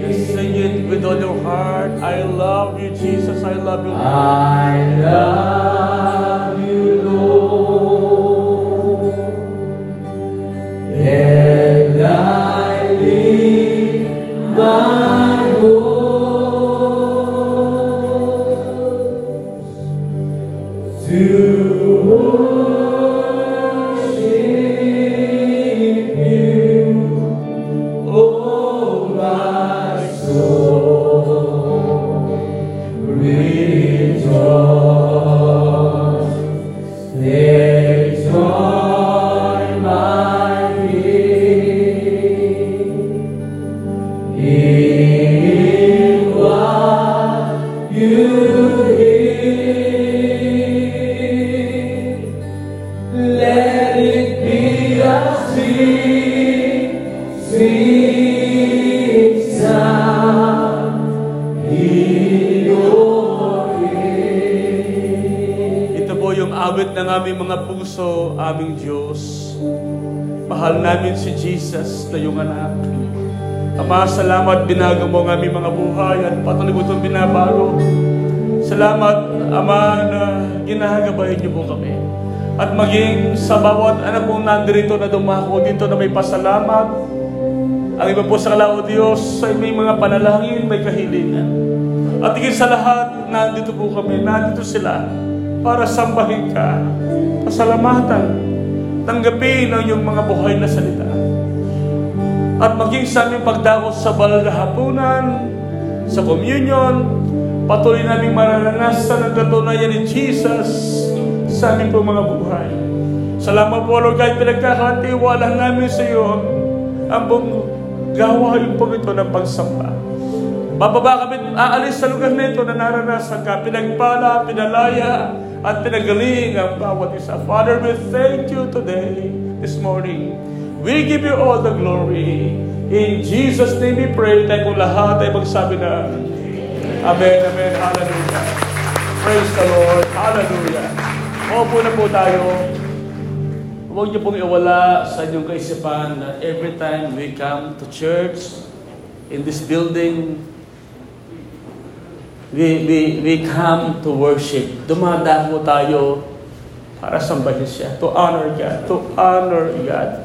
Yes, sing it with all your heart. I love you, Jesus. I love you. I love Na yung anak. Ama, salamat binago mo ang aming mga buhay at patuloy binabago. Salamat, Ama, na ginagabayan niyo po kami. At maging sa bawat anak kong nandirito na dumako dito na may pasalamat, ang iba po sa kalao Diyos ay may mga panalangin, may kahilingan. At higit sa lahat, nandito po kami, nandito sila para sambahin ka, pasalamatan, tanggapin ang iyong mga buhay na salita. At maging sa aming pagdakos sa balal na hapunan, sa communion, patuloy naming mararanasan ang katunayan ni Jesus sa aming po mga buhay. Salamat po, Lord God, pinagkakatiwala namin sa iyo ang buong gawain po ito ng pagsamba. Bababa kami, aalis sa lugar na ito na naranasan ka, pinagpala, pinalaya, at pinagaling ang bawat isa. Father, we thank you today, this morning. We give you all the glory. In Jesus' name we pray, tayo kung lahat ay magsabi na, Amen, Amen, Hallelujah. Praise the Lord, Hallelujah. Opo na po tayo. Huwag niyo pong iwala sa inyong kaisipan na every time we come to church, in this building, we, we, we come to worship. Dumadako tayo para sambahin siya. To honor God. To honor God.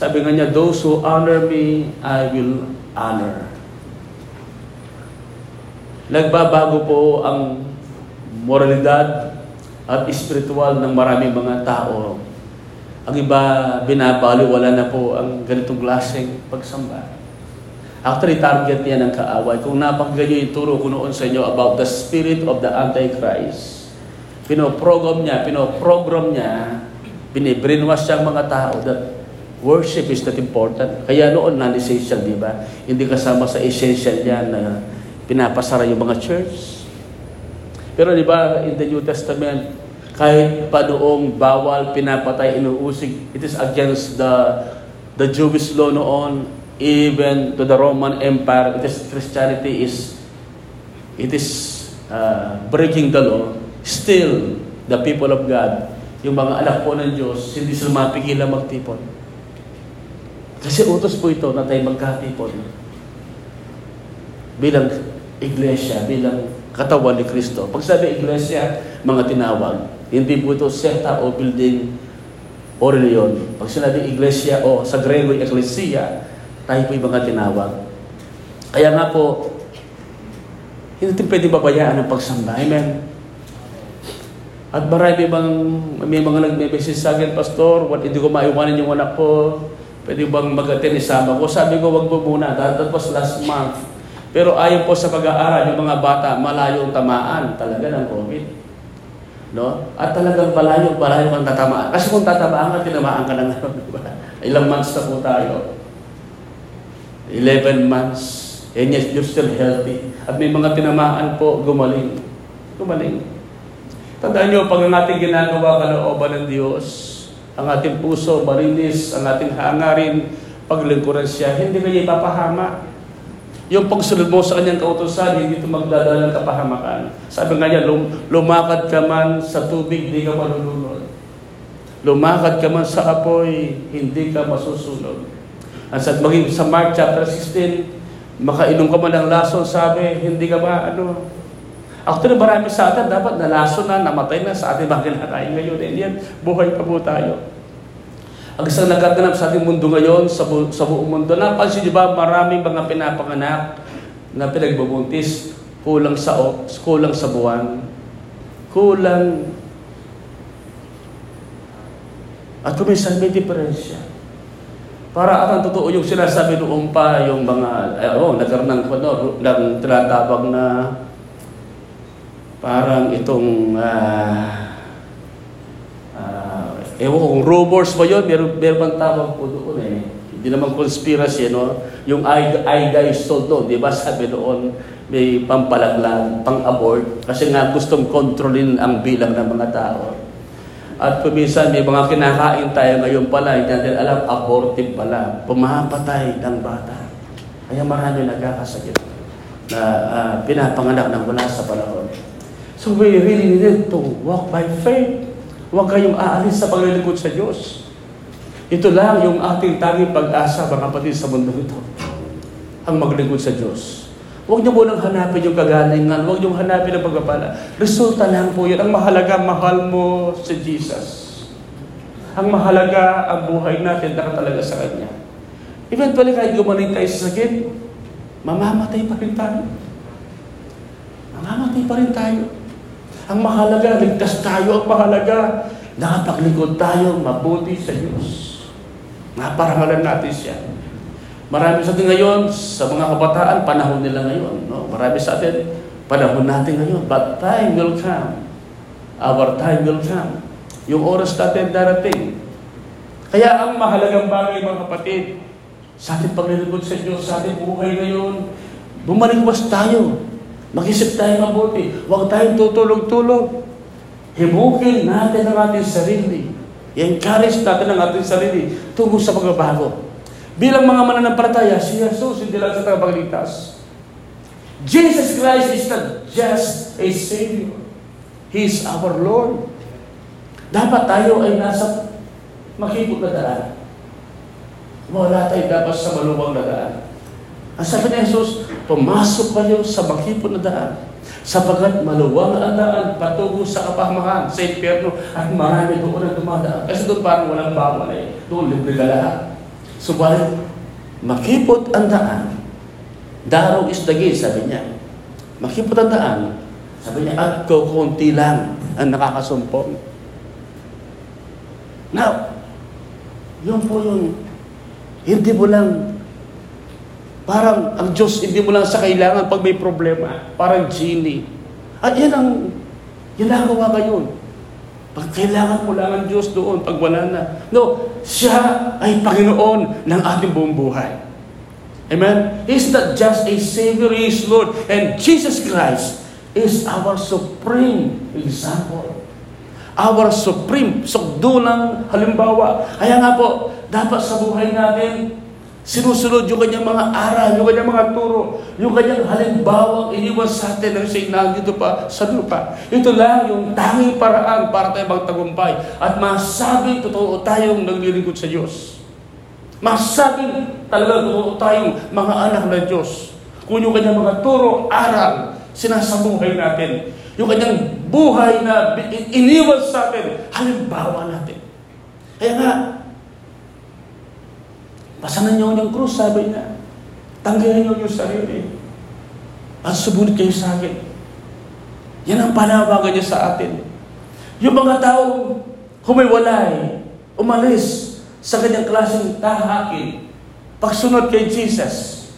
Sabi nga niya, those who honor me, I will honor. Nagbabago po ang moralidad at espiritual ng maraming mga tao. Ang iba, binabaliwala na po ang ganitong klaseng pagsamba. Actually, target niya ng kaaway. Kung napakinggan niyo yung turo ko noon sa inyo about the spirit of the Antichrist, pinoprogram niya, pinoprogram niya, binibrinwash siya ang mga tao that worship is not important. Kaya noon, non-essential, di ba? Hindi kasama sa essential yan na pinapasara yung mga church. Pero di ba, in the New Testament, kahit pa noong bawal, pinapatay, inuusig, it is against the the Jewish law noon, even to the Roman Empire, it is Christianity is it is uh, breaking the law. Still, the people of God, yung mga anak po ng Diyos, hindi sila mapigilan magtipon. Kasi utos po ito na tayo magkatipon. Bilang iglesia, bilang katawan ni Kristo. Pag sabi iglesia, mga tinawag. Hindi po ito sekta o building o reliyon. Pag sinabi iglesia o sa Grego ecclesia, tayo po yung mga tinawag. Kaya nga po, hindi natin pwede babayaan ang pagsamba. Amen. At marami bang, may mga nagme-message sa akin, Pastor, what, hindi ko maiwanan yung anak ko. Pwede bang mag-attend isama ko? Sabi ko, wag mo muna. That, that was last month. Pero ayon po sa pag-aaral, yung mga bata, malayo ang tamaan talaga ng COVID. No? At talagang malayo, malayo kang tatamaan. Kasi kung tatamaan ka, tinamaan ka na ngayon. Ilang months na po tayo. 11 months. And yet, you're still healthy. At may mga tinamaan po, gumaling. Gumaling. Tandaan nyo, pag ang ating ginagawa kalooban ng Diyos, ang ating puso, marinis, ang ating hangarin, paglingkuran siya, hindi kanya ipapahama. Yung pagsunod mo sa kanyang kautosan, hindi ito magdadala ng kapahamakan. Sabi nga niya, lum- lumakad ka man sa tubig, di ka malulunod. Lumakad ka man sa apoy, hindi ka masusunog. At sa maging sa Mark chapter 16, makainom ka man ng lason, sabi, hindi ka ba, ano, Actually, marami sa atin dapat nalaso na, namatay na sa ating mga kinakain ngayon. And yan, buhay pa po tayo. Ang isang nagaganap sa ating mundo ngayon, sa, bu- sa buong mundo, napansin niyo ba, maraming mga pinapanganak na pinagbubuntis, kulang sa, o- kulang sa buwan, kulang at kung minsan may diferensya. Para at ang totoo yung sinasabi noong pa, yung mga, eh, oh, nagkaroon ng, ano, ng tinatawag na parang itong, ah, ewan kung rumors ba yun, meron, meron bang tawag po doon eh. Hindi naman conspiracy, no? Yung I, I guys told no, di ba sabi doon, may pampalaglag, pang-abort, kasi nga gustong kontrolin ang bilang ng mga tao. At kuminsan may mga kinakain tayo ngayon pala, hindi natin alam, abortive pala. Pumapatay ng bata. Kaya marami nagkakasakit na ah, pinapanganak ng wala sa panahon. So we really need to walk by faith. Huwag kayong aalis sa paglilingkod sa Diyos. Ito lang yung ating tanging pag-asa, mga kapatid, sa mundo ito. Ang maglingkod sa Diyos. Huwag niyo munang hanapin yung kagalingan. Huwag niyo hanapin ang pagpapala. Resulta lang po yun. Ang mahalaga, mahal mo si Jesus. Ang mahalaga, ang buhay natin nakatalaga sa Kanya. Eventually, kahit gumaling tayo sa sakit, mamamatay pa rin tayo. Mamamatay pa rin tayo. Ang mahalaga, ligtas tayo. Ang mahalaga, nakapaglingkod tayo mabuti sa Diyos. Naparangalan natin siya. Marami sa atin ngayon, sa mga kabataan, panahon nila ngayon. No? Marami sa atin, panahon natin ngayon. But time will come. Our time will come. Yung oras natin darating. Kaya ang mahalagang bagay, mga kapatid, sa ating paglilingkod sa Diyos, sa ating buhay ngayon, bumaligwas tayo. Mag-isip tayo mabuti. Huwag tayong tutulog-tulog. Himukin natin ang ating sarili. I-encourage natin ang ating sarili tungo sa pagbabago. Bilang mga mananampalataya, si Jesus hindi lang sa tagapagligtas. Jesus Christ is not just a Savior. He is our Lord. Dapat tayo ay nasa makipot na daan. Wala tayo dapat sa maluwang na daan. Ang sabi ni Jesus, pumasok kayo sa makipot na daan sapagkat maluwang ang daan patungo sa kapahamakan, sa impyerno, at marami doon ang dumadaan. Kasi doon parang walang bawal eh. Doon libre ka lahat. Subalit, makipot ang daan. Daraw is gate, sabi niya. Makipot ang daan. Sabi niya, at kukunti lang ang nakakasumpong. Now, yun po yun. Hindi mo lang, parang ang Diyos, hindi mo lang sa kailangan pag may problema. Parang genie. At yan ang ginagawa ngayon. Pag kailangan mo lang ang Diyos doon, pag wala na. No, siya ay Panginoon ng ating buong buhay. Amen? He's not just a Savior, He is Lord. And Jesus Christ is our supreme example. Our supreme, sukdunang halimbawa. Kaya nga po, dapat sa buhay natin, sinusunod yung kanyang mga aral, yung kanyang mga turo, yung kanyang halimbawang iniwan sa atin ng siya dito pa sa lupa. Ito lang yung tanging paraan para tayo magtagumpay at masabing totoo tayong naglilingkod sa Diyos. Masabing talaga totoo tayong mga anak ng Diyos. Kung yung kanyang mga turo, aral, sinasabuhay natin. Yung kanyang buhay na iniwan sa atin, halimbawa natin. Kaya nga, Pasanan niyo yung krus, sabi niya. Tanggalin niyo yung sarili. At subunit kayo sa akin. Yan ang panawagan niya sa atin. Yung mga tao humiwalay, umalis sa kanyang klaseng tahakin, pagsunod kay Jesus,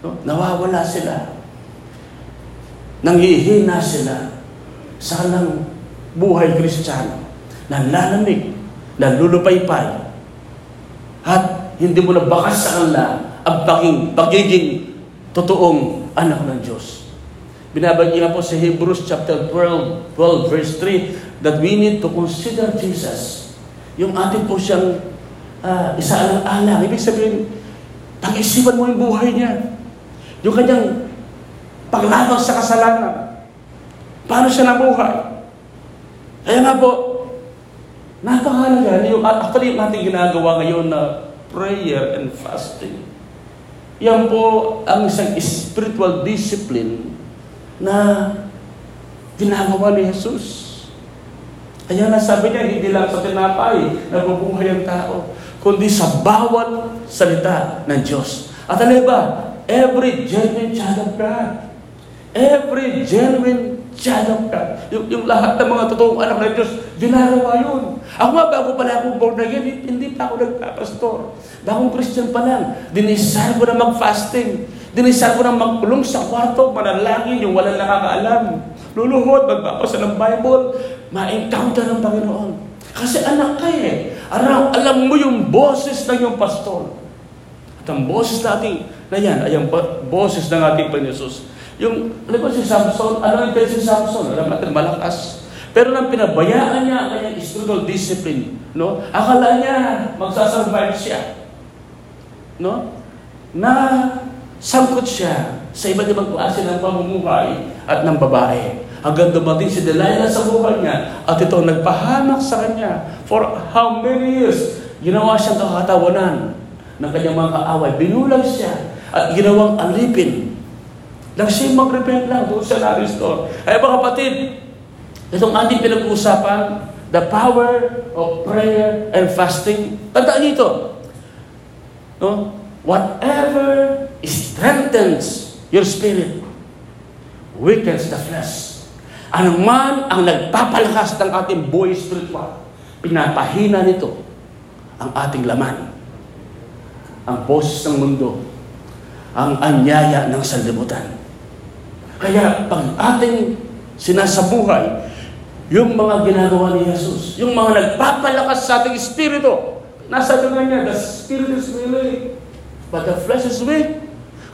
no? nawawala sila. Nanghihina sila sa kanilang buhay kristyano. Nanlalamig, nanlulupaypay, at hindi mo na bakas sa kanila ang pagiging, pagiging totoong anak ng Diyos. Binabagi nga po sa Hebrews chapter 12, 12 verse 3 that we need to consider Jesus. Yung atin po siyang uh, isa alang-alang. Ibig sabihin, pag-isipan mo yung buhay niya. Yung kanyang paglaban sa kasalanan. Paano siya nabuhay? Kaya nga po, Napakahalaga. Yung, actually, yung ating ginagawa ngayon na prayer and fasting. Yan po ang isang spiritual discipline na ginagawa ni Jesus. Kaya nasabi niya, hindi lang sa tinapay nabubuhay ang tao, kundi sa bawat salita ng Diyos. At ano ba? Every genuine child of God. Every genuine of God. Yung, yung lahat ng mga totoong anak ng Diyos, ginagawa yun. Ako nga, bago pala ako born again, hindi pa ako nagpapastor. Bagong Christian pa lang. Dinisar ko na mag-fasting. Dinisar ko na magkulong sa kwarto, manalangin, yung walang nakakaalam. Luluhod, magbabasa ng Bible, ma-encounter ng Panginoon. Kasi anak ka eh. Alam, alam mo yung boses ng yung pastor. At ang boses natin, na yan, ay ang boses ng ating Panginoon yung, alam ko si Samson, ano yung si Samson? Alam natin, malakas. Pero nang pinabayaan niya ang kanyang spiritual discipline, no? Akala niya magsasurvive siya. No? Na sangkot siya sa iba't ibang klase ng pamumuhay at ng babae. Hanggang dumating si Delilah sa buhay niya at ito nagpahamak sa kanya for how many years? Ginawa siyang kakatawanan ng kanyang mga kaaway. Binulag siya at ginawang alipin lang siya mag-repent lang, doon siya na-restore. Ay mga kapatid, itong ating pinag-uusapan, the power of prayer and fasting. Tandaan niyo ito. No? Whatever strengthens your spirit, weakens the flesh. Ano man ang nagpapalakas ng ating buhay spiritual, pinapahina nito ang ating laman. Ang boses ng mundo, ang anyaya ng sanlibutan. Kaya pag ating sinasabuhay, yung mga ginagawa ni Jesus, yung mga nagpapalakas sa ating espiritu, nasa doon niya, the spirit is willing, but the flesh is weak.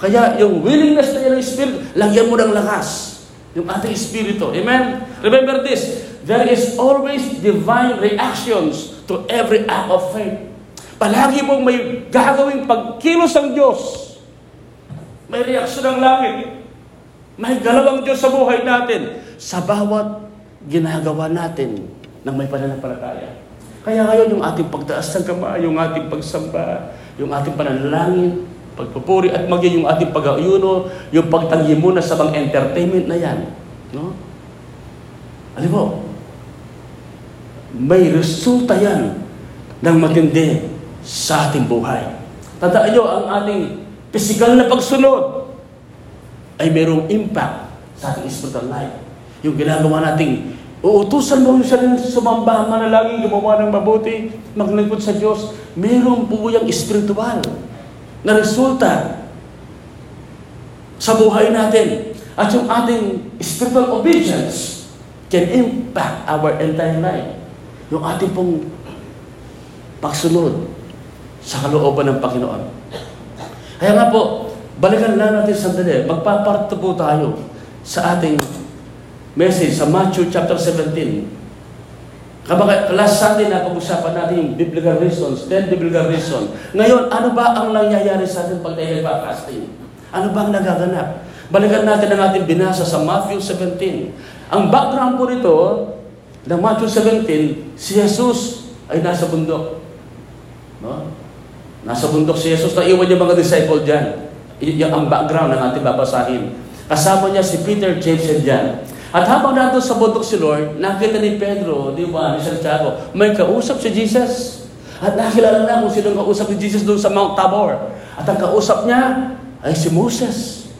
Kaya yung willingness na yan ng espiritu, lagyan mo ng lakas yung ating espiritu. Amen? Remember this, there is always divine reactions to every act of faith. Palagi mong may gagawing pagkilos ang Diyos. May reaksyon ng langit. May galawang Diyos sa buhay natin sa bawat ginagawa natin ng may pananampalataya. Kaya ngayon yung ating pagtaas ng kamay, yung ating pagsamba, yung ating pananalangin, pagpupuri at maging yung ating pag-ayuno, yung pagtanggi muna sa mga entertainment na yan. No? Alam mo, may resulta yan ng matindi sa ating buhay. Tandaan nyo, ang ating physical na pagsunod, ay mayroong impact sa ating spiritual life. Yung ginagawa nating uutusan mo yung sarili sumamba, manalangin, gumawa ng mabuti, maglingkod sa Diyos, mayroong po yung spiritual na resulta sa buhay natin. At yung ating spiritual obedience can impact our entire life. Yung ating pong pagsunod sa kalooban ng Panginoon. Kaya nga po, Balikan lang natin sandali. Magpaparto po tayo sa ating message sa Matthew chapter 17. Kapag last Sunday na pag-usapan natin yung biblical reasons, 10 biblical reasons. Ngayon, ano ba ang nangyayari sa atin pag tayo nagpa-fasting? Ano ba ang nagaganap? Balikan natin ang ating binasa sa Matthew 17. Ang background po nito, ng Matthew 17, si Jesus ay nasa bundok. No? Nasa bundok si Jesus, naiwan niya mga disciple dyan. Yung ang background ng ating babasahin. Kasama niya si Peter, James, and John. At habang nandun sa bundok si Lord, nakita ni Pedro, di ba, ni Santiago, may kausap si Jesus. At nakilala na kung sino ang kausap ni Jesus doon sa Mount Tabor. At ang kausap niya ay si Moses.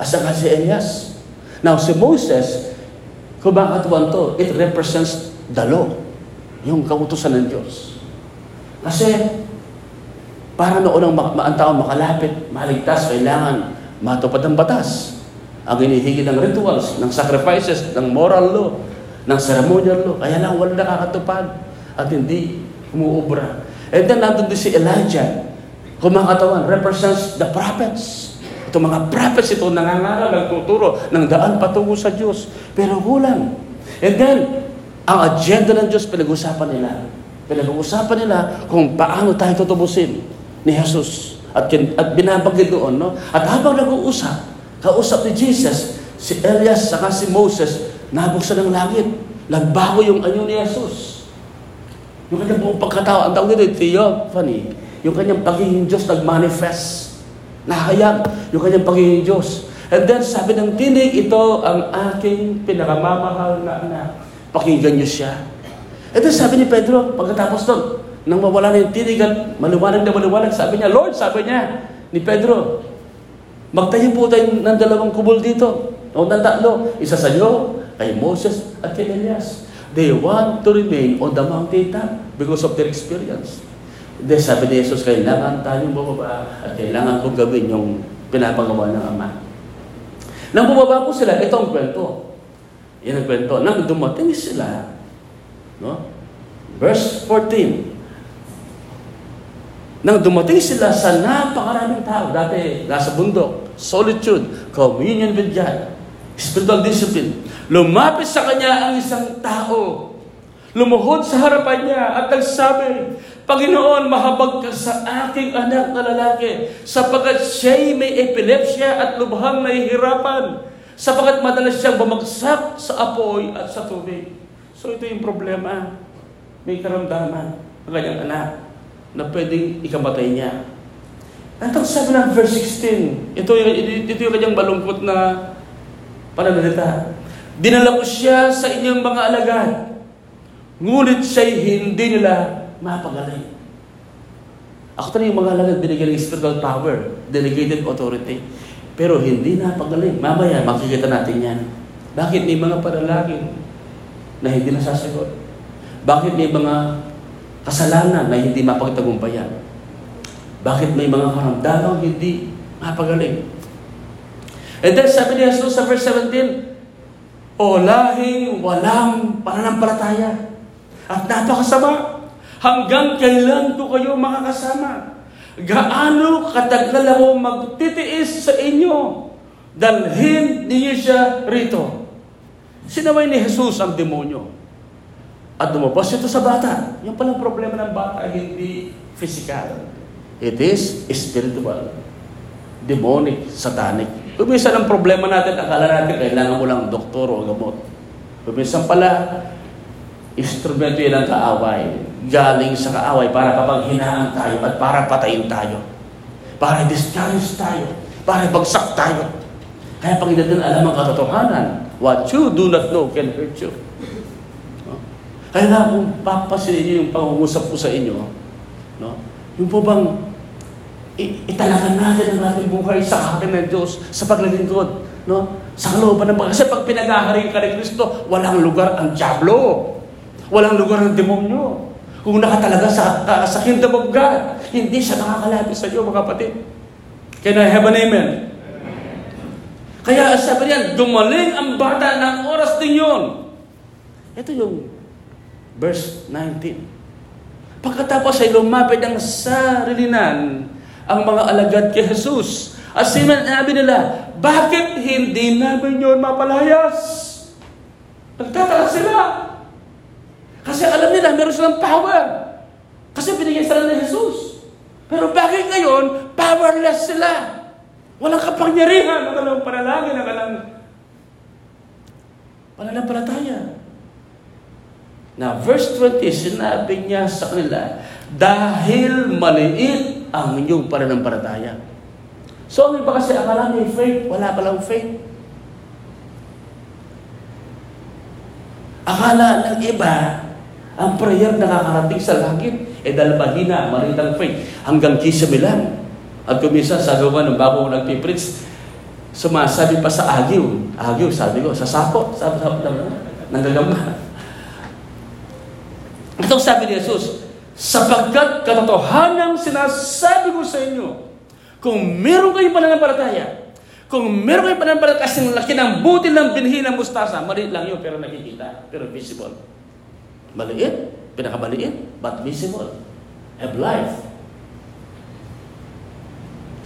At saka si Elias. Now, si Moses, kung bakit to, it represents the law. Yung kautusan ng Diyos. Kasi para noon ang, ang tao makalapit, maligtas, kailangan matupad ang batas. Ang hinihigi ng rituals, ng sacrifices, ng moral law, ng ceremonial law. Kaya lang wala nakakatupad at hindi umuubra. And then nandun din si Elijah. Kumakatawan, represents the prophets. Ito mga prophets ito, nangangaral, nagtuturo ng daan patungo sa Diyos. Pero kulang. And then, ang agenda ng Diyos, pinag-usapan nila. Pinag-uusapan nila kung paano tayo tutubusin ni Jesus. At, at binabanggit doon, no? At habang nag-uusap, kausap ni Jesus, si Elias saka si Moses, nabuksan ng langit. Nagbago yung anyo ni Jesus. Yung kanyang buong pagkatao, ang tawag dito, theophany. Yung kanyang pagiging Diyos nag-manifest. Nahayag yung kanyang pagiging Diyos. And then sabi ng tinig, ito ang aking pinakamamahal na anak. Pakinggan niyo siya. And then sabi ni Pedro, pagkatapos doon, nang mawala na yung tinig at maliwanag na maliwanag, sabi niya, Lord, sabi niya ni Pedro, magtayo po tayo ng dalawang kubol dito. O ng tatlo, isa sa iyo, kay Moses at kay Elias. They want to remain on the mountain top because of their experience. Then sabi ni Jesus, kailangan tayong bumaba at kailangan kong gawin yung pinapagawa ng Ama. Nang bumaba po sila, ito ang kwento. Yan ang kwento. Nang dumating sila, no? verse 14, nang dumating sila sa napakaraming tao, dati nasa bundok, solitude, communion with God, spiritual discipline, Lumapit sa kanya ang isang tao. Lumuhod sa harapan niya at nagsabi, Panginoon, mahabag ka sa aking anak na lalaki sapagkat siya'y may epilepsya at lubhang nahihirapan sapagkat madalas siyang bumagsak sa apoy at sa tubig. So ito yung problema. May karamdaman ang kanyang anak na pwedeng ikamatay niya. At ang sabi ng verse 16, ito ito yung kanyang malungkot na pananalita. Dinala ko siya sa inyong mga alagad. Ngunit siya'y hindi nila mapagaling. Na yung mga alagad binigyan ng spiritual power, delegated authority. Pero hindi napagaling. Mamaya, makikita natin yan. Bakit may mga panalangin na hindi nasasagot? Bakit may mga kasalanan na hindi mapagtagumpayan? Bakit may mga karamdamang hindi mapagaling? And then sabi ni Jesus sa verse 17, o lahing walang pananampalataya. At napakasama. Hanggang kailan ko kayo makakasama? Gaano katagal ako magtitiis sa inyo? Dalhin niyo siya rito. Sinaway ni Jesus ang demonyo. At lumabas ito sa bata. Yung palang problema ng bata, hindi physical. It is spiritual. Demonic, satanic. Kuminsan ang problema natin, akala natin kailangan mo lang doktor o gamot. Kuminsan pala, instrumento yan ang kaaway. Galing sa kaaway para kapaghinaan tayo at para patayin tayo. Para discourage tayo. Para bagsak tayo. Kaya pag natin alam ang katotohanan, what you do not know can hurt you. Kaya na kung papasin niyo yung pangungusap ko sa inyo, no? yung po bang italagan natin ang ating buhay sa akin ng Diyos sa paglilingkod. No? Sa kalooban ng Kasi pag pinagahari ka ni Kristo, walang lugar ang Diablo. Walang lugar ang demonyo. Kung nakatalaga sa, uh, sa kingdom of God, hindi siya nakakalapit sa iyo, mga kapatid. Can I have an amen? Kaya sabi niyan, dumaling ang bata ng oras din yun. Ito yung verse 19. Pagkatapos ay lumapit ang sarilinan ang mga alagad kay Jesus. At sinabi nila, bakit hindi namin yun mapalayas? Nagtataka sila. Kasi alam nila, meron silang power. Kasi binigyan sila ni Jesus. Pero bakit ngayon, powerless sila? Walang kapangyarihan, walang panalangin, walang pananampalataya. Now, verse 20, sinabi niya sa kanila, dahil maliit ang inyong pananampalataya. So, ang iba kasi akala may faith, wala palang faith. Akala ng iba, ang prayer nakakarating sa langit, eh dahil mahina, maliit ang faith, hanggang kisame lang. At kumisa, sabi ko nung bago ko nagpipreach, sumasabi pa sa agiw. Agiw, sabi ko, sa sako, sabi sa nanggagamba. Itong sabi ni Jesus, Sapagkat katotohanan sinasabi ko sa inyo, kung meron kayong pananampalataya, kung meron kayong pananampalataya kasing laki ng butil ng binhi ng mustasa, maliit lang yun pero nakikita, pero visible. Maliit, pinakamaliit, but visible. Have life.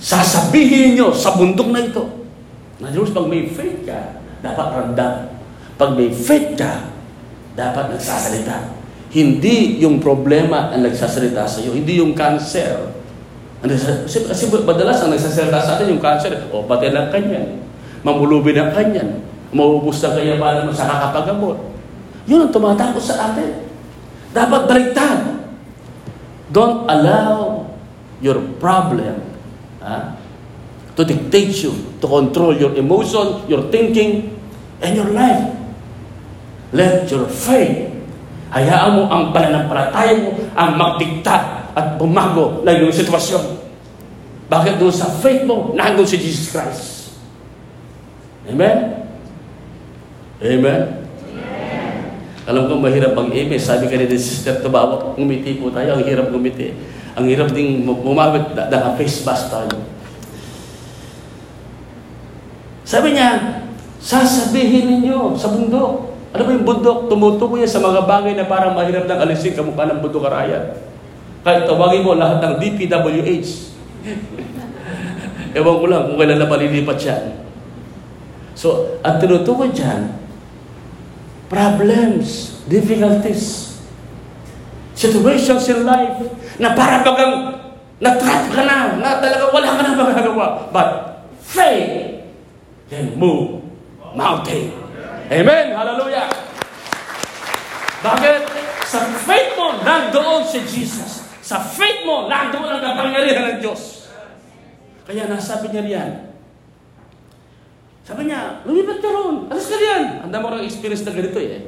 Sasabihin nyo sa bundok na ito. Na Diyos, pag may faith ka, dapat randam. Pag may faith ka, dapat nagsasalita. Hindi yung problema ang nagsasalita sa iyo, hindi yung cancer. Kasi, kasi madalas ang nagsasalita sa atin yung cancer, o pati lang kanyan, mamulubi ng kanyan, maubos na kaya para mo sa kakapagamot. Yun ang tumatakot sa atin. Dapat baliktad. Don't allow your problem huh, to dictate you, to control your emotion, your thinking, and your life. Let your faith, hayaan mo ang pananampalataya mo ang magdikta at bumago ng iyong sitwasyon. Bakit doon sa faith mo, nandun si Jesus Christ? Amen? Amen? Alam ko mahirap ang amen. Sabi ka ni Sister Tabawa, ngumiti po tayo. Ang hirap ngumiti. Ang hirap ding bumawit na naka-face mask tayo. Sabi niya, sasabihin ninyo sa bundok. Ano ba yung bundok? Tumutuko yan sa mga bagay na parang mahirap nang alisin kamukha ng bundok karayan. Kahit tawagin mo lahat ng DPWH. Ewan ko lang kung kailan na palilipat yan. So, ang tinutukoy dyan, problems, difficulties, situations in life na para bagang na-trap ka na, na talaga wala ka na magagawa. But faith can move mountain. Amen! Hallelujah! Bakit? Sa faith mo, nandoon si Jesus. Sa faith mo, nandoon ang kapangyarihan ng Diyos. Kaya nasabi niya riyan, sabi niya, lumipat ka ron. Alas ka riyan. Ang dami ko experience na ganito eh.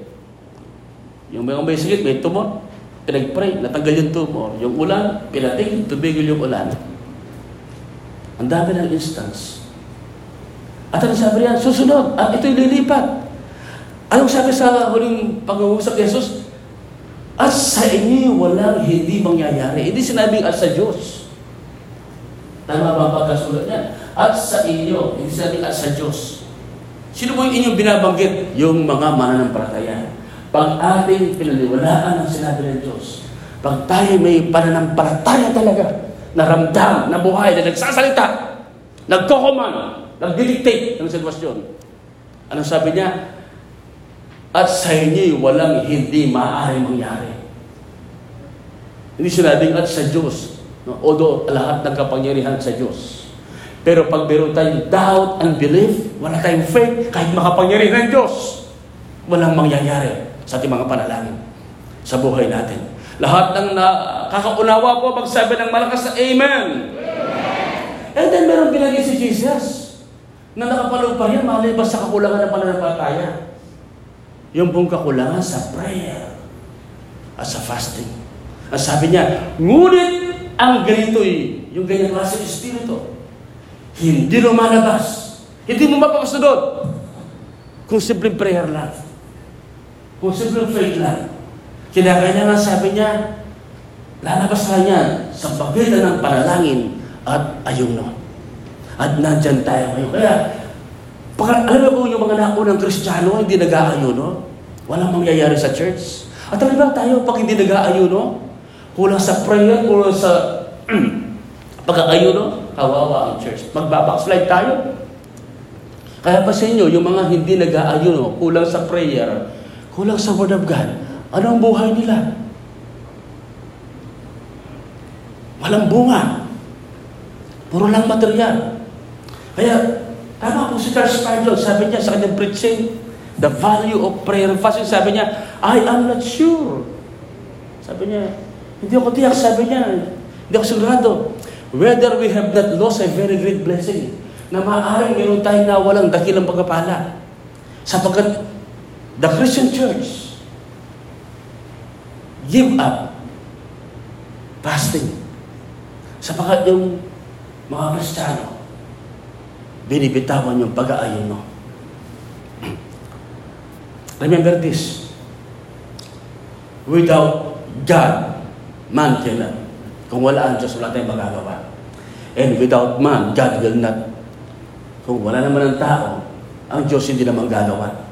Yung mga may sakit, may tumor. Pinag-pray, natanggal yung tumor. Yung ulan, pinating, tumigil yung ulan. Ang dami ng instance. At ano sabi niya, susunod, at ito'y lilipat. Anong sabi sa huling pag-uusap ni Jesus? At sa inyo walang hindi mangyayari. Hindi sinabing at sa Diyos. Tama ba pagkasulat niya? At sa inyo, hindi sinabing at sa Diyos. Sino mo yung inyong binabanggit? Yung mga mananampalataya. Pag ating pinaliwalaan ang sinabi ng Diyos, pag tayo may pananampalataya talaga, na ramdam, na buhay, na nagsasalita, nagkokoman, nagdidictate ng sitwasyon. Anong sabi niya? At sa inyo walang hindi maaaring mangyari. Hindi sinabing at sa Diyos. No? Although lahat ng kapangyarihan sa Diyos. Pero pag meron tayong doubt and belief, wala tayong faith, kahit makapangyarihan ng Diyos, walang mangyayari sa ating mga panalangin sa buhay natin. Lahat ng nakakaunawa po magsabi ng malakas na Amen. Amen. And then meron binagay si Jesus na nakapalong pa rin malibas sa kakulangan ng pananampalataya. Yung pong kakulangan sa prayer at sa fasting. Ang sabi niya, ngunit ang ganito'y, yung ganyang klase ng Espiritu, hindi lumalabas. Hindi mo mapakasunod. Kung simpleng prayer lang. Kung simpleng faith lang. Kinakanya nga sabi niya, lalabas ka niya sa pagitan ng panalangin at ayuno. At nandyan tayo ngayon. Kaya, pag, alam mo yung mga naunang kristyano, hindi nag-aayuno, walang mangyayari sa church. At alam ba tayo, pag hindi nag-aayuno, kulang sa prayer, kulang sa pag-aayuno, kawawa ang church. Magbabackslide tayo. Kaya pa sa inyo, yung mga hindi nag-aayuno, kulang sa prayer, kulang sa Word of God, ano ang buhay nila? Walang bunga. Puro lang material. Kaya, tama po si Charles Spurgeon, sabi niya sa kanyang preaching, the value of prayer and fasting, sabi niya, I am not sure. Sabi niya, hindi ako tiyak, sabi niya, hindi ako sigurado. Whether we have not lost a very great blessing, na maaaring meron tayong nawalang dakilang pagkapala. Sapagkat the Christian Church give up fasting. Sapagkat yung mga Kristiyano, binibitawan yung pag-aayon mo. Remember this. Without God, man cannot. Kung wala ang Diyos, wala tayong magagawa. And without man, God will not. Kung wala naman ang tao, ang Diyos hindi naman gagawa.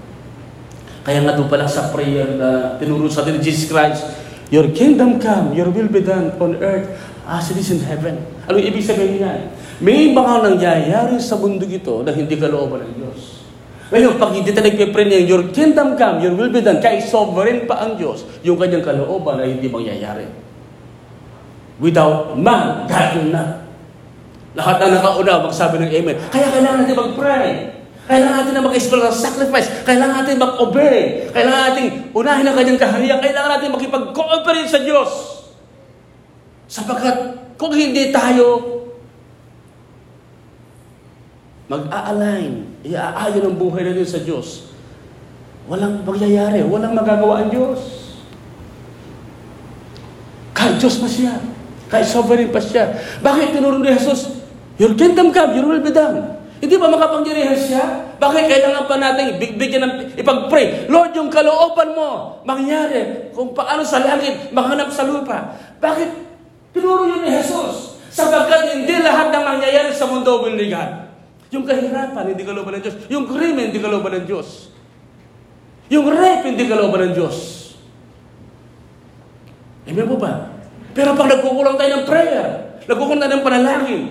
Kaya nga doon pa lang sa prayer na tinuro sa atin ni Jesus Christ, Your kingdom come, your will be done on earth as it is in heaven. Ano ibig sabihin niya? May mga nangyayari sa mundo ito na hindi kalooban ng Diyos. Ngayon, pag hindi tayo nagpipray niya, your kingdom come, your will be done, kaya sovereign pa ang Diyos, yung kanyang kalooban na hindi mangyayari. Without man, God will not. Lahat na nakauna, magsabi ng Amen. Kaya kailangan natin mag-pray. Kailangan natin na mag-explore ng sacrifice. Kailangan natin mag-obey. Kailangan natin unahin ang kanyang kaharian. Kailangan natin makipag-cooperate sa Diyos. Sapagkat kung hindi tayo mag-a-align, iaayon ang buhay natin sa Diyos, walang mangyayari, walang magagawa ang Diyos. Kahit Diyos pa siya, kahit sovereign pa siya. Bakit tinuro ni Jesus, Your kingdom come, your will be done. Hindi ba makapangyarihan siya? Bakit kailangan pa natin bigyan ng ipag-pray? Lord, yung kalooban mo, mangyari. Kung paano sa langit, maghanap sa lupa. Bakit tinuro yun ni Jesus? Sapagkat hindi lahat ng mangyayari sa mundo will ni God. Yung kahirapan, hindi kalooban ng Diyos. Yung krimen, hindi kalooban ng Diyos. Yung rape, hindi kalooban ng Diyos. Amen po ba? Pero pag nagkukulang tayo ng prayer, nagkukulang tayo ng panalangin,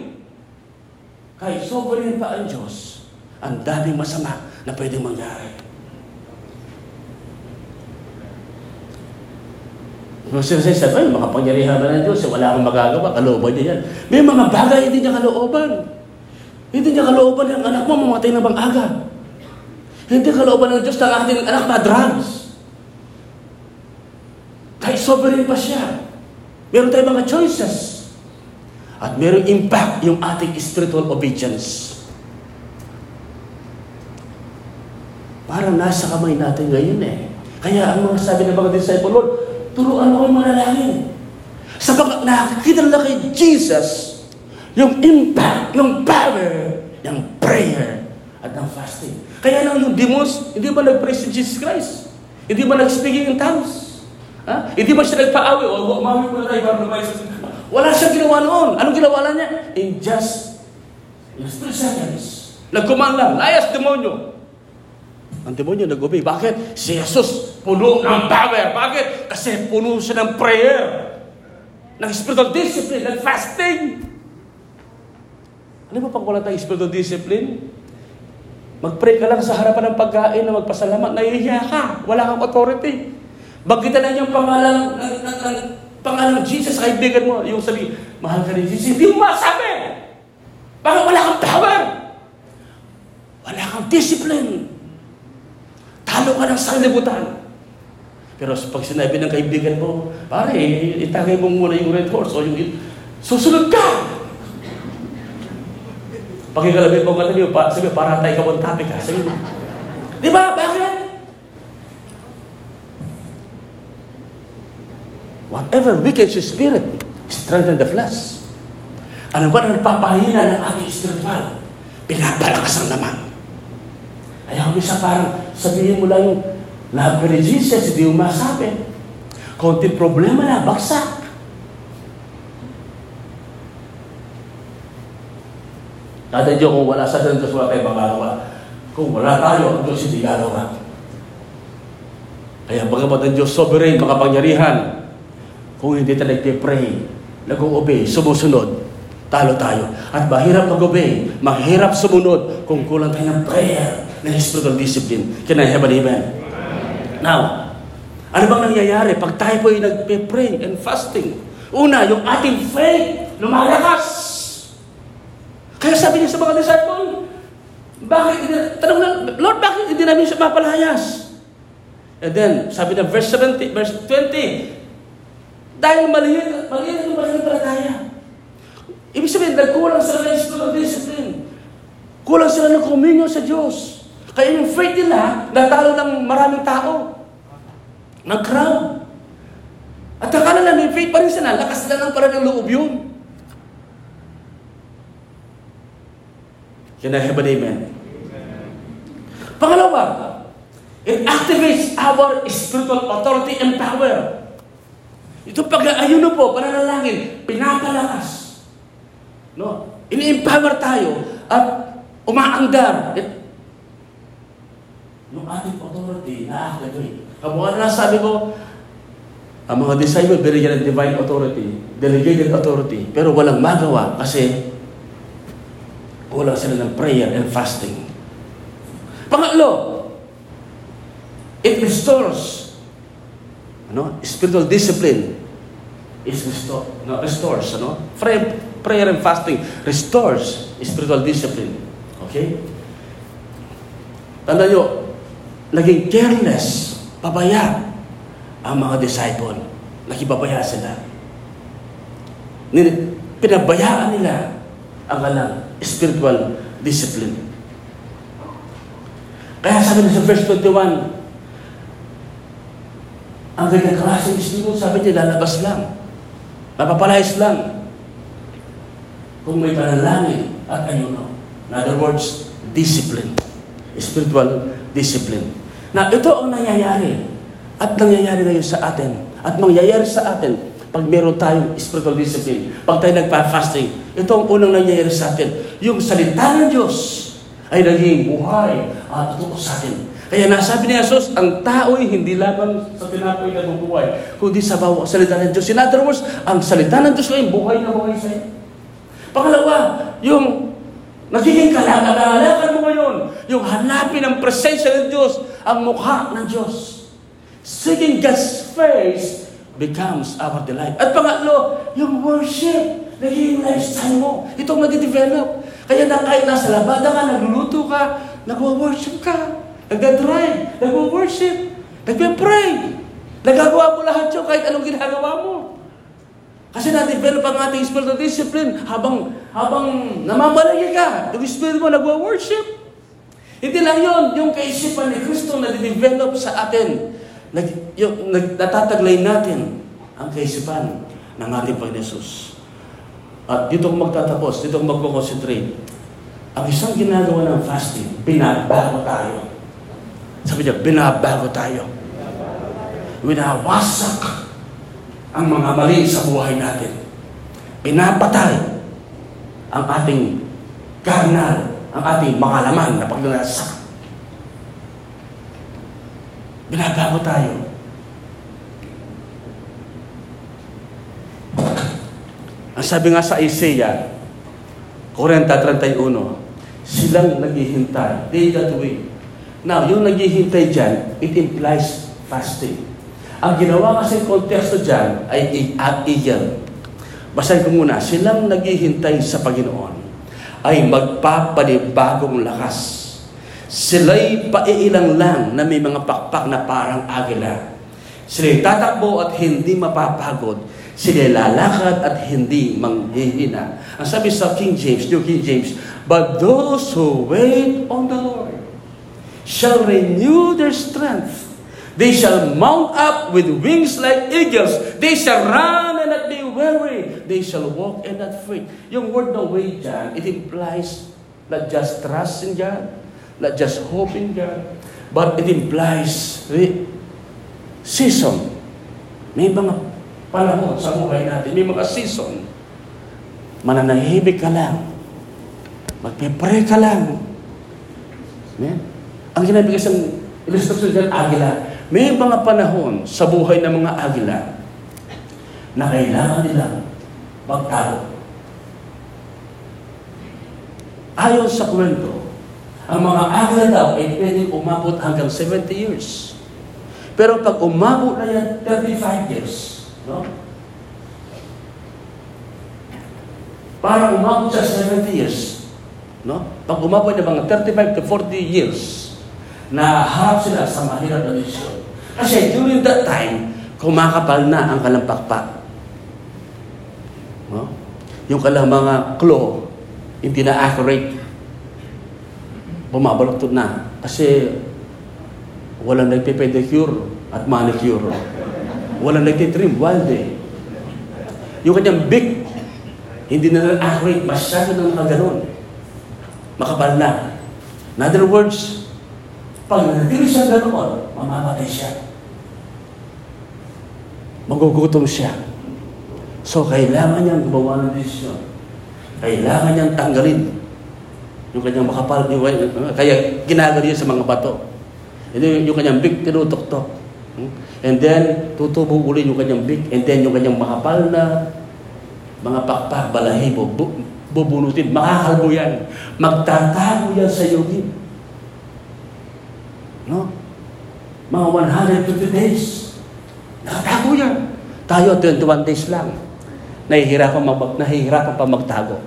kahit sovereign pa ang Diyos, ang daming masama na pwedeng mangyari. Kasi sabi, ay, makapangyarihan ba ng Diyos? Wala akong magagawa, kalooban niya yan. May mga bagay hindi niya kalooban. Hindi niya kalooban ng anak mo mamatay na bang. Hindi kalooban ng Diyos ng ating anak na drugs. Kahit sovereign pa siya. Meron tayong mga choices. At merong impact yung ating spiritual obedience. Parang nasa kamay natin ngayon eh. Kaya ang mga sabi ng mga disciple, Lord, turuan ako yung mga lalangin. Sapagkat nakakita nila kay Jesus, yung impact, yung power, yung prayer, at ng fasting. Kaya lang yung demons, hindi ba nag-pray si Jesus Christ? Hindi ba nag-speaking in tongues? Ha? Hindi ba siya nagpa-awi? O, umawi mo na tayo para lumayo sa Wala siyang ginawa noon. Anong ginawa niya? In just, just three seconds, nagkuman lang, layas demonyo. Ang demonyo nag-obey. Bakit? Si Jesus puno ng power. Bakit? Kasi puno siya ng prayer. Ng spiritual discipline, ng fasting. Ano ba pag wala tayong spiritual discipline? Mag-pray ka lang sa harapan ng pagkain na magpasalamat, nahihiya ka. Wala kang authority. Bagkitan na yung pangalan ng, ng, ng, pangalan ng Jesus sa kaibigan mo. Yung sabi, mahal ka ni Jesus. Hindi mo masabi. Bakit wala kang power? Wala kang discipline. Talo ka ng sanlibutan. Pero pag sinabi ng kaibigan mo, pare, itagay mo muna yung red horse o yung... Susunod ka! Pakikalabit mo katabi mo, pa, sabi, para tayo kabon topic ka. Sabi mo, di ba? Bakit? Whatever weakens your spirit, strengthen the flesh. Ano ba ang nagpapahina ng ating spiritual? Pinapalakas ang laman. Kaya kung isa parang sabihin mo lang yung love ka ni Jesus, hindi mo masabi. Konting problema na, baksak. Kada Diyos, kung wala sa Diyos, wala tayong magagawa. Kung wala tayo, ang Diyos hindi gagawa. Kaya bagamat ang Diyos sovereign, makapangyarihan, kung hindi tayo nagpe-pray, nag-obey, sumusunod, talo tayo. At mahirap mag-obey, mahirap sumunod kung kulang tayo ng prayer, ng spiritual discipline. Can I have an amen? Now, ano bang nangyayari pag tayo po ay nagpe-pray and fasting? Una, yung ating faith lumalakas. Kaya sabi niya sa mga disciple, bakit, tanong lang, Lord, bakit hindi namin siya mapalayas? And then, sabi na verse 70, verse 20, dahil maliit, maliit yung pananampalataya. Ibig sabihin, nagkulang sila ng spiritual discipline. Kulang sila ng komunyo sa Diyos. Kaya yung faith nila, natalo ng maraming tao. Ng crowd. At akala na may faith pa rin sila, lakas na lang para ng loob yun. Can I have an amen? Pangalawa, it activates our spiritual authority and power. Ito pag-ayuno po, pananalangin, pinapalakas. No? Ini-empower tayo at umaandar. It, yung ating authority na activate. Kamukha na sabi ko, ang mga disciple binigyan ng divine authority, delegated authority, pero walang magawa kasi kulang sila ng prayer and fasting. Pangatlo, it restores ano? Spiritual discipline is restore, no, restores, ano? Prayer, prayer and fasting restores spiritual discipline. Okay? Tanda nyo, naging careless, pabaya ang mga disciple. Nakibabaya sila. Pinabayaan nila ang kanilang spiritual discipline. Kaya sabi niya sa verse 21, ang ganyan klaseng istilo, sabi niya, lalabas lang. Napapalayas lang. Kung may panalangin at ayuno. In other words, discipline. Spiritual discipline. Na ito ang nangyayari. At nangyayari ngayon sa atin. At mangyayari sa atin pag meron tayong spiritual discipline. Pag tayo nagpa-fasting. Ito ang unang nangyayari sa atin. Yung salita ng Diyos ay naging buhay at totoo sa atin. Kaya nasabi ni Jesus, ang tao'y hindi lamang sa tinapoy na bubuhay, kundi sa bawat salita ng Diyos. In other words, ang salita ng Diyos ay buhay na buhay sa iyo. Pangalawa, yung nagiging kalagalakan mo ngayon, yung hanapin ang presensya ng Diyos, ang mukha ng Diyos. Seeking God's face becomes our delight. At pangatlo, yung worship, nagiging lifestyle mo. Itong nadidevelop. Kaya na kahit nasa labada ka, nagluluto ka, nagwa-worship ka. Nagda-drive, nagwa-worship, nagpe-pray. Nagagawa mo lahat yun kahit anong ginagawa mo. Kasi na-develop ang ating spiritual discipline habang habang namamalagi ka. Yung spirit mo nagwa-worship. Hindi lang yun, yung kaisipan ni Kristo na develop sa atin. Nag, yung, nag, natataglay natin ang kaisipan ng ating Panginoon. At dito ko magtatapos, dito ko magko-concentrate. Ang isang ginagawa ng fasting, binabago tayo. Sabi niya, binabago tayo. Winawasak ang mga mali sa buhay natin. Pinapatay ang ating karnal, ang ating mga laman na paglalasak. Binabago tayo. Ang sabi nga sa Isaiah, 40.31, silang naghihintay, they that wait. Now, yung naghihintay dyan, it implies fasting. Ang ginawa kasi konteksto dyan ay at iyan. Basahin ko muna, silang naghihintay sa Panginoon ay magpapanibagong lakas. Sila'y paiilang lang na may mga pakpak na parang agila. Sila'y tatakbo at hindi mapapagod. Sila'y lalakad at hindi manghihina. Ang sabi sa King James, New King James, But those who wait on the Lord shall renew their strength. They shall mount up with wings like eagles. They shall run and not be weary. They shall walk and not faint. Yung word na wait dyan, it implies not just trust in God, not just hope in God, but it implies re- season. May mga panahon sa buhay natin, may mga season. Mananahimik ka lang. Magpipray ka lang. Amen? Ang ginabigay sa illustration dyan, agila. May mga panahon sa buhay ng mga agila na kailangan nilang magtago. Ayon sa kwento, ang mga agila daw ay pwedeng umabot hanggang 70 years. Pero pag umabot na yan, 35 years. No? Para umabot sa 70 years, no? Pag umabot na mga 35 to 40 years, na harap sila sa mahirap na desisyon. Kasi during that time, kumakapal na ang kalang pakpak. No? Yung kalang mga claw, hindi na accurate. Bumabaloktot na. Kasi walang nagpe-pedicure at manicure. Walang nagtitrim, wild eh. Yung kanyang big, hindi na accurate, masyado na nakaganon. Makapal na. In other words, pag nanatili siya ganoon, mamamatay siya. Magugutom siya. So, kailangan niyang gumawa ng desisyon. Kailangan niyang tanggalin yung kanyang makapal, yung, kaya ginagal niya sa mga bato. Ito yung, yung kanyang big tinutok-tok. Hmm? And then, tutubo uli yung kanyang big, and then yung kanyang makapal na mga pakpak, balahibo, bu- bubunutin, makakalbo yan. Magtatago yan sa yugin. No? Mga 150 days. Nakatago yan. Tayo, 21 days lang. Nahihirapan, mag, nahihirapan pa magtago.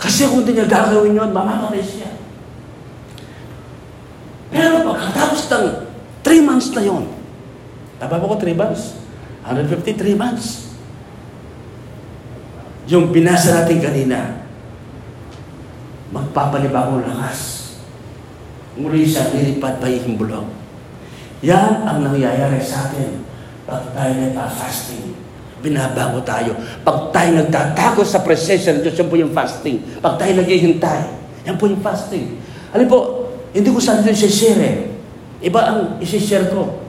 Kasi kung hindi niya gagawin yun, mamamatay siya. Pero pagkatapos ng 3 months na yun, tama ba ko 3 months? 153 months. Yung binasa natin kanina, magpapalibang lakas. Muli siya nilipad pa himbulog. Yan ang nangyayari sa atin pag tayo nagpa-fasting. Binabago tayo. Pag tayo nagtatago sa presensya ng Diyos, yan po yung fasting. Pag tayo naghihintay, yan po yung fasting. Alam po, hindi ko saan din share eh. Iba ang isi-share ko.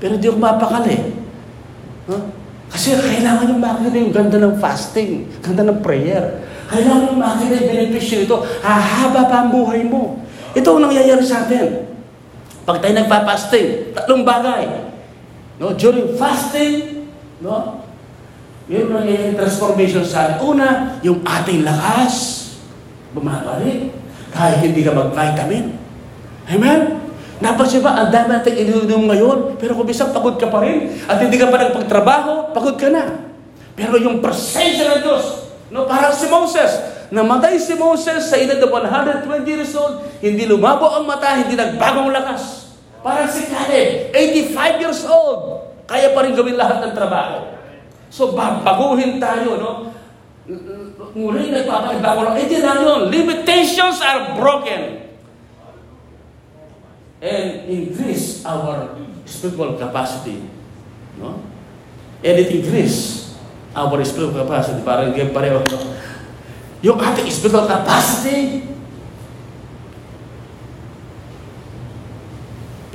Pero hindi ako mapakali. Huh? Kasi kailangan yung makita yung ganda ng fasting, ganda ng prayer. Kailangan yung makita yung benepisyo ito. Hahaba pa ang buhay mo. Ito ang nangyayari sa atin. Pag tayo nagpa-fasting, tatlong bagay. No, during fasting, no, yun ang nangyayari transformation sa atin. Una, yung ating lakas, bumabalik. Kahit hindi ka mag-vitamin. Amen? Napansin ba, ang dami natin ininom ngayon, pero kung bisang pagod ka pa rin, at hindi ka pa nagpagtrabaho, pagod ka na. Pero yung presensya ng Diyos, no, parang si Moses, namatay si Moses sa edad na 120 years old, hindi lumabo ang mata, hindi nagbagong lakas. Parang si Caleb, 85 years old, kaya pa rin gawin lahat ng trabaho. So, babaguhin tayo, no? Muli nagpapalibago lang. Hindi lang yun. Limitations are broken and increase our spiritual capacity. No? And it increase our spiritual capacity. Parang hindi pareho. No? Yung ating spiritual capacity,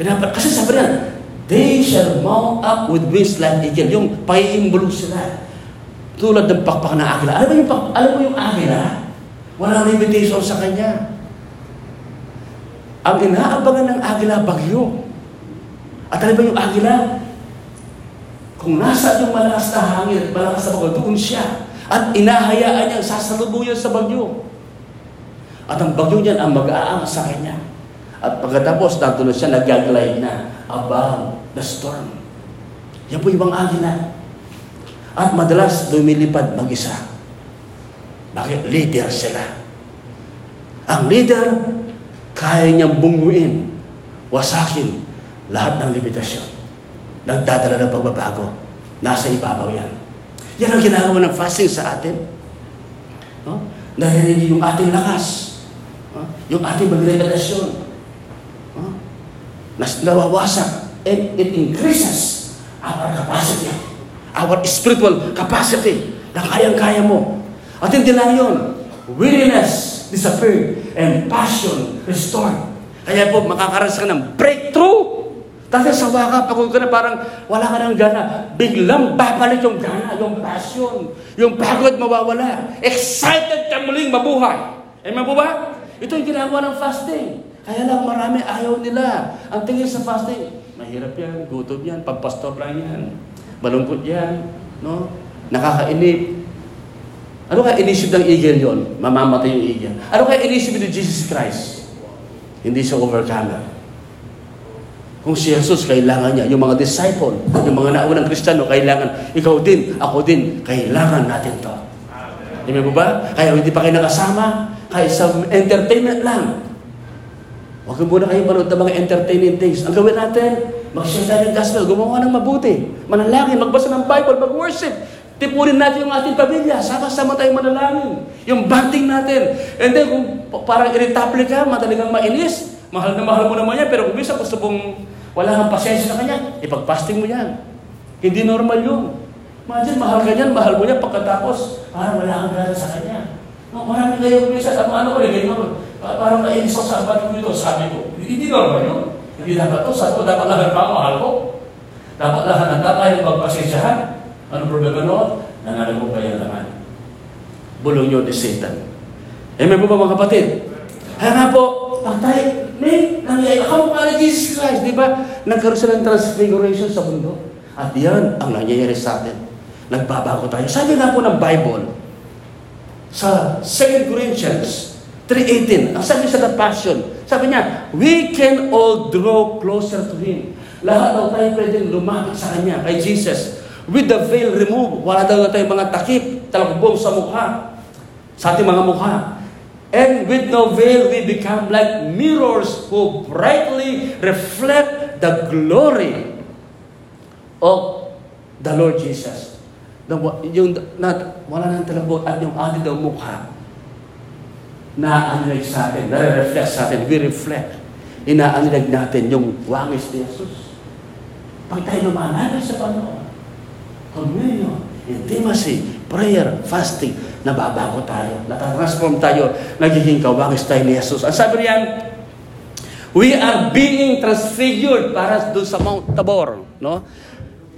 Pinapat, kasi sabi niya, they shall mount up with wings like eagle. Yung paiimbulong sila. Tulad ng pakpak ng agila. Alam mo yung, pak, alam mo yung agila? Walang limitation sa kanya. Ang inaabangan ng agila, bagyo. At alam mo yung agila? Kung nasa yung malakas na hangin malakas na bagyo, doon siya. At inahayaan niya sasalubuyan sa bagyo. At ang bagyo niyan ang mag-aang sa kanya. At pagkatapos, nandun na siya, nag-glide na above the storm. Yan po yung mga agila. At madalas lumilipad mag-isa. Bakit? Leader sila. Ang leader, kaya niyang bunguin, wasakin lahat ng limitasyon. Nagdadala ng pagbabago. Nasa ibabaw yan. Yan ang ginagawa ng fasting sa atin. No? Dahil yung ating lakas. No? Yung ating magrevelasyon. No? Nas nawawasak. And it increases our capacity. Our spiritual capacity na kayang-kaya mo. At hindi lang yun. Weariness disappeared and passion restored. Kaya po, makakaranas ka ng breakthrough. Dahil sawa ka, pagod ka na, parang wala ka ng gana. Biglang babalik yung gana, yung passion. Yung pagod mawawala. Excited ka muling mabuhay. Amen po? Ito yung ginagawa ng fasting. Kaya lang marami ayaw nila. Ang tingin sa fasting, mahirap yan, gutom yan, pagpastor lang yan. Malungkot yan, no? Nakakainip, ano kaya inisip ng eagle yon? Mamamatay yung eagle. Ano kaya inisip ni Jesus Christ? Hindi siya overcomer. Kung si Jesus, kailangan niya. Yung mga disciple, yung mga naunang Kristiyano, kailangan. Ikaw din, ako din, kailangan natin to. Amen mo ba? Kaya hindi pa kayo nakasama, kahit sa entertainment lang. Huwag muna kayo manood ng mga entertaining things. Ang gawin natin, mag-share ng gospel, gumawa ng mabuti, manalangin, magbasa ng Bible, mag-worship, Tipunin natin yung ating pamilya. Sama-sama tayong manalangin. Yung bonding natin. And then, kung parang irritable ka, madaling kang mainis, mahal na mahal mo naman yan, pero kung bisa gusto mong wala kang pasensya sa kanya, ipag-fasting mo yan. Hindi normal yun. Imagine, mahal ka niyan, mahal mo niya, pagkatapos, parang wala kang gana sa kanya. No, marami kayo minsan, ano, ko rin, ganyan parang nainis ako sa abat ko ito, sabi ko, hindi normal yun. Hindi dapat to, sabi ko, dapat lahat pa mahal ko. Dapat lahat ng tatay magpasensyahan. Ano problema noon? Nangalagong kayo naman. Bulong yun ni Satan. Amen po ba mga kapatid? Kaya nga po, pag tayo, may nangyayari, kamukha ni Jesus Christ, di ba? Nagkaroon sila ng transfiguration sa mundo. At yan ang nangyayari sa atin. Nagbabago tayo. Sabi nga po ng Bible, sa 2 Corinthians 3.18, ang sabi sa The Passion, sabi niya, we can all draw closer to Him. Lahat daw tayo pwedeng lumapit sa Kanya, kay Jesus with the veil removed. Wala daw tayong mga takip, talakbong sa mukha, sa ating mga mukha. And with no veil, we become like mirrors who brightly reflect the glory of the Lord Jesus. The, yung, na, wala nang talabot at yung ating daw mukha na sa atin, nare-reflect sa atin, we reflect. Inaanilag natin yung wangis ni Jesus. Pag tayo lumanay sa Panginoon, communion, intimacy, prayer, fasting, nababago tayo, natatransform tayo, nagiging kawangis tayo ni Jesus. Ang sabi niyan, we are being transfigured para doon sa Mount Tabor. No?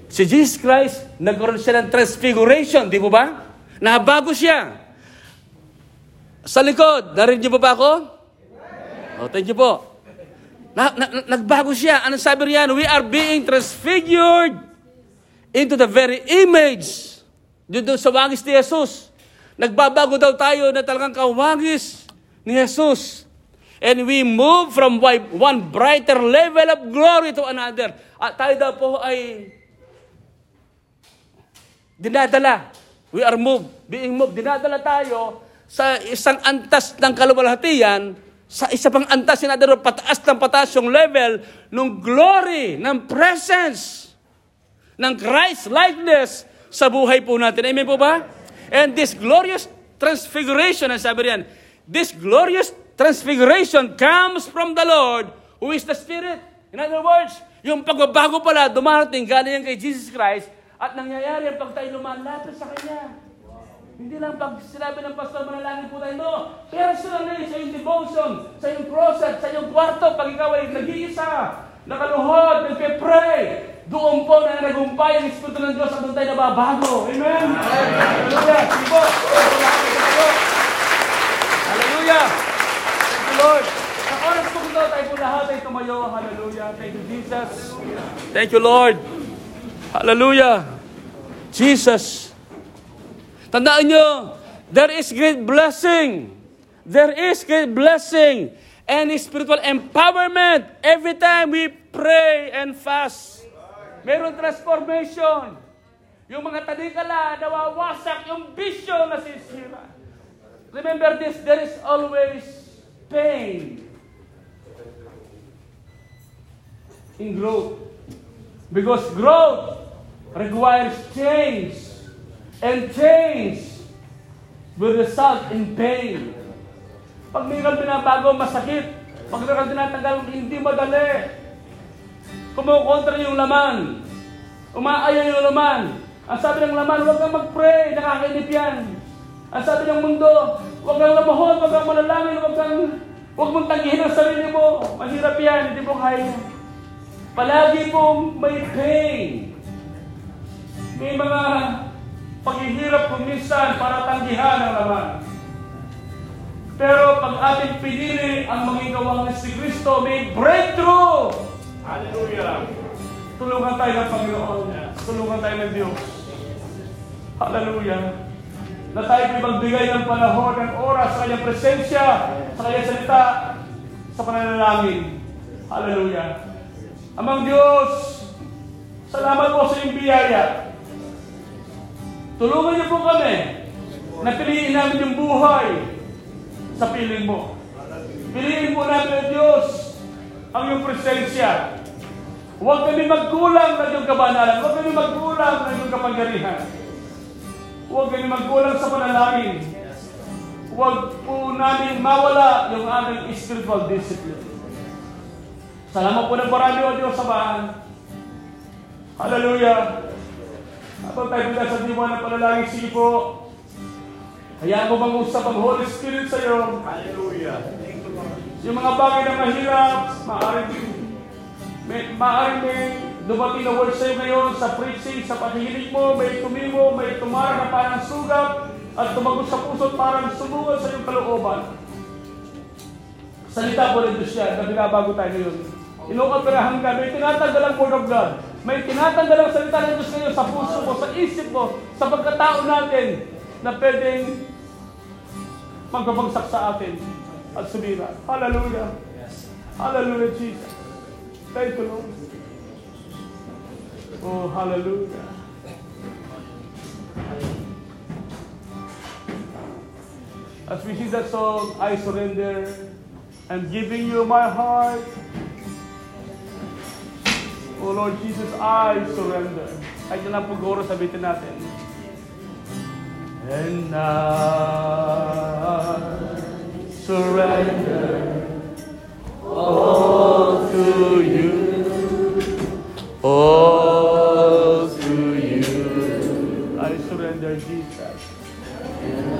Si Jesus Christ, nagkaroon siya ng transfiguration, di po ba? Nabago siya. Sa likod, narinig niyo ba ako? Oh, thank you po. Na, na, nagbago siya. Ano sabi riyan? We are being transfigured into the very image. Doon sa wangis ni Jesus. Nagbabago daw tayo na talagang kawangis ni Jesus. And we move from one brighter level of glory to another. At tayo daw po ay dinadala. We are moved, being moved. Dinadala tayo sa isang antas ng kaluwalhatian, sa isa pang antas, sinadaro pataas ng pataas yung level ng glory, ng presence, ng Christ-likeness sa buhay po natin. Amen po ba? And this glorious transfiguration, ang sabi riyan, this glorious transfiguration comes from the Lord who is the Spirit. In other words, yung pagbabago pala, dumarating galing kay Jesus Christ, at nangyayari ang pag tayo lumalapit sa Kanya. Hindi lang pag sinabi ng pastor, manalangin po tayo. No, personally, sa iyong devotion, sa iyong closet, sa iyong kwarto, pag ikaw ay nag-iisa, nakaluhod, nagpe-pray, doon po na nagumpay ang Espiritu ng Diyos at doon tayo nababago. Amen? Hallelujah! Sige po! Hallelujah! Thank you, Lord. Ang oras po ito, tayo po lahat ay tumayo. Hallelujah! Thank you, Jesus. Thank you, Lord. Hallelujah. Jesus. Tandaan nyo, there is great blessing. There is great blessing and spiritual empowerment every time we pray and fast. Meron transformation. Yung mga talikala, nawawasak, yung bisyo nasisira. Remember this, there is always pain in growth. Because growth requires change. And change will result in pain. Pag mayroon binabago, masakit. Pag mayroon tinatanggal, hindi madali. Kumukontra yung laman. Umaaya yung laman. Ang sabi ng laman, huwag kang mag-pray, nakakainip yan. Ang sabi ng mundo, huwag kang lamahon, huwag kang manalangin, huwag kang, huwag mong tanggihin ang sarili mo. Mahirap yan, hindi mo kaya. Palagi pong may pain. May mga paghihirap kung minsan para tanggihan ang laman. Pero pag ating pinili ang maging kawangan si Kristo, may breakthrough! Hallelujah! Tulungan tayo ng Panginoon. Tulungan tayo ng Diyos. Hallelujah! Na tayo magbigay ng panahon, ng oras sa kanyang presensya, sa kanyang salita, sa pananalangin. Hallelujah! Amang Diyos, salamat po sa iyong biyaya. Tulungan niyo po kami na piliin namin yung buhay sa piling mo. Piliin po namin, Diyos, ang iyong presensya. Huwag kami magkulang ng iyong kabanalan. Huwag kami magkulang ng iyong kapangyarihan. Huwag kami magkulang sa panalangin. Huwag po namin mawala yung aming spiritual discipline. Salamat po ng marami o Diyos sa bahan. Hallelujah. Habang tayo mula sa diwa ng panalangin, sige po. Hayaan mo bang usap ang Holy Spirit sa iyo. Hallelujah. Yung mga bagay na mahirap, maaaring may, maaaring may dumating na word sa iyo ngayon sa preaching, sa pakikinig mo, may tumimo, may tumara na parang sugat, at tumagot sa puso parang sumugal sa iyong kalooban. Salita po rin yan na binabago tayo ngayon. Inukapirahan ka, may tinatanggal ang Word of God. May tinatanggal ang salita ng Diyos ngayon sa puso mo, sa isip mo, sa pagkatao natin na pwedeng magpapagsak sa atin at sumira. Hallelujah. Hallelujah, Jesus. Thank you, Lord. Oh, hallelujah. As we sing that song, I surrender. I'm giving you my heart. Oh Lord Jesus, I surrender. Kahit na lang pagkoro sabitin natin. And I surrender all to you. All to you. I surrender, Jesus.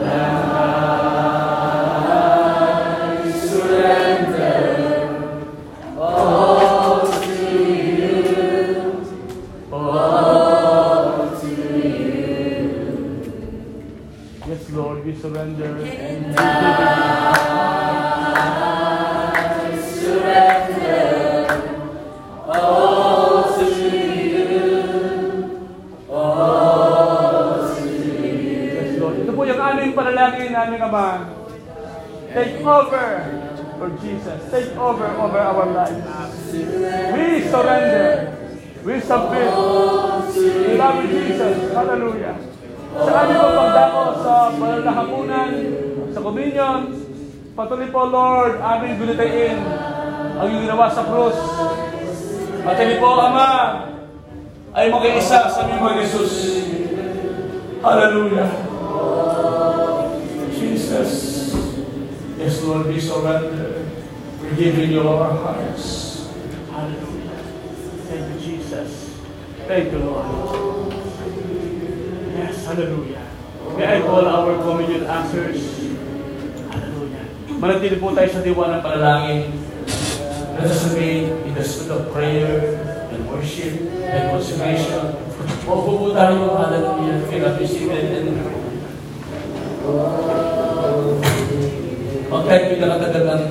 Yes, Lord, surrender. And Yes, Lord. Ito po yung aming panalangin namin, Ama. Take over, Lord Jesus. Take over over our lives. We surrender. We submit. We love you, Jesus. Hallelujah. Sa aming pagdako sa banal na hapunan, sa communion, patuloy po, Lord, aming gulitayin ang iyong ginawa sa krus. At kami po, Ama, ay mag-iisa sa aming mga Jesus. Hallelujah. Jesus. Yes, Lord, we surrender. We're giving you our hearts. Hallelujah. Thank you, Jesus. Thank you, Lord. Hallelujah. May I call our communion answers. Hallelujah. Manatili po tayo sa diwa ng panalangin. Let us remain in the spirit of prayer and worship and consecration. Opo po tayo, hallelujah. Kaya natin si and Huwag tayo pinakatagalan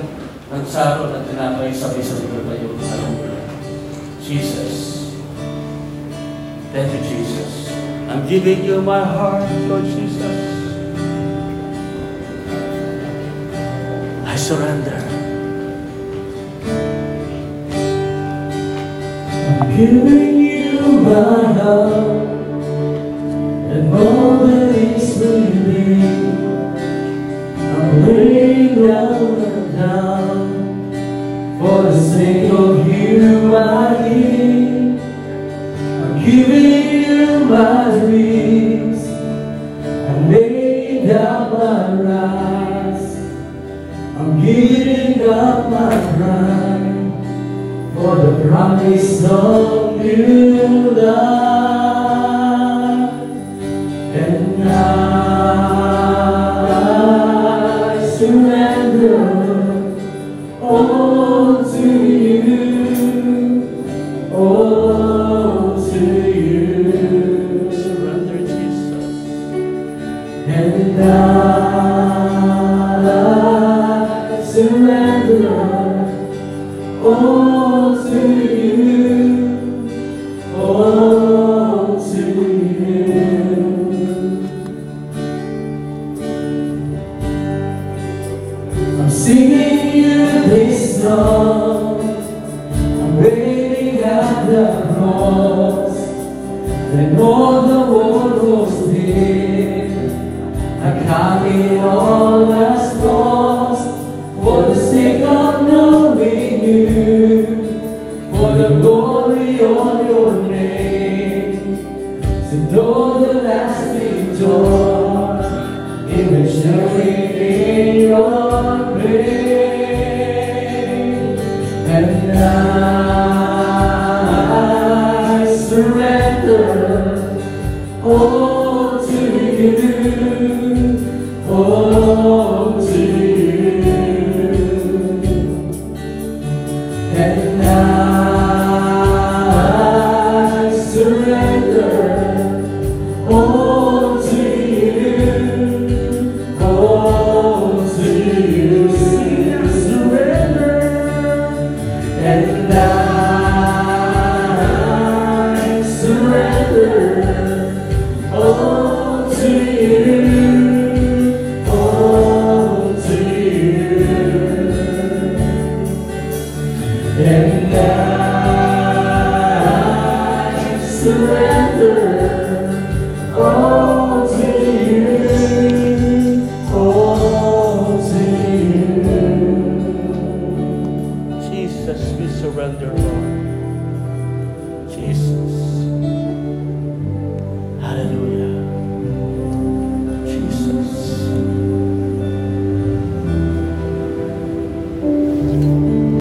ng saro at tinapay sabay-sabay tayo. Hallelujah. Jesus. Thank you, Jesus. I'm giving you my heart, Lord Jesus. I surrender. I'm giving you my heart and all that is within. I'm laying down and down for the sake of you my give. Giving you my dreams. I'm laying down my rights. I'm giving up my pride for the promise of new life.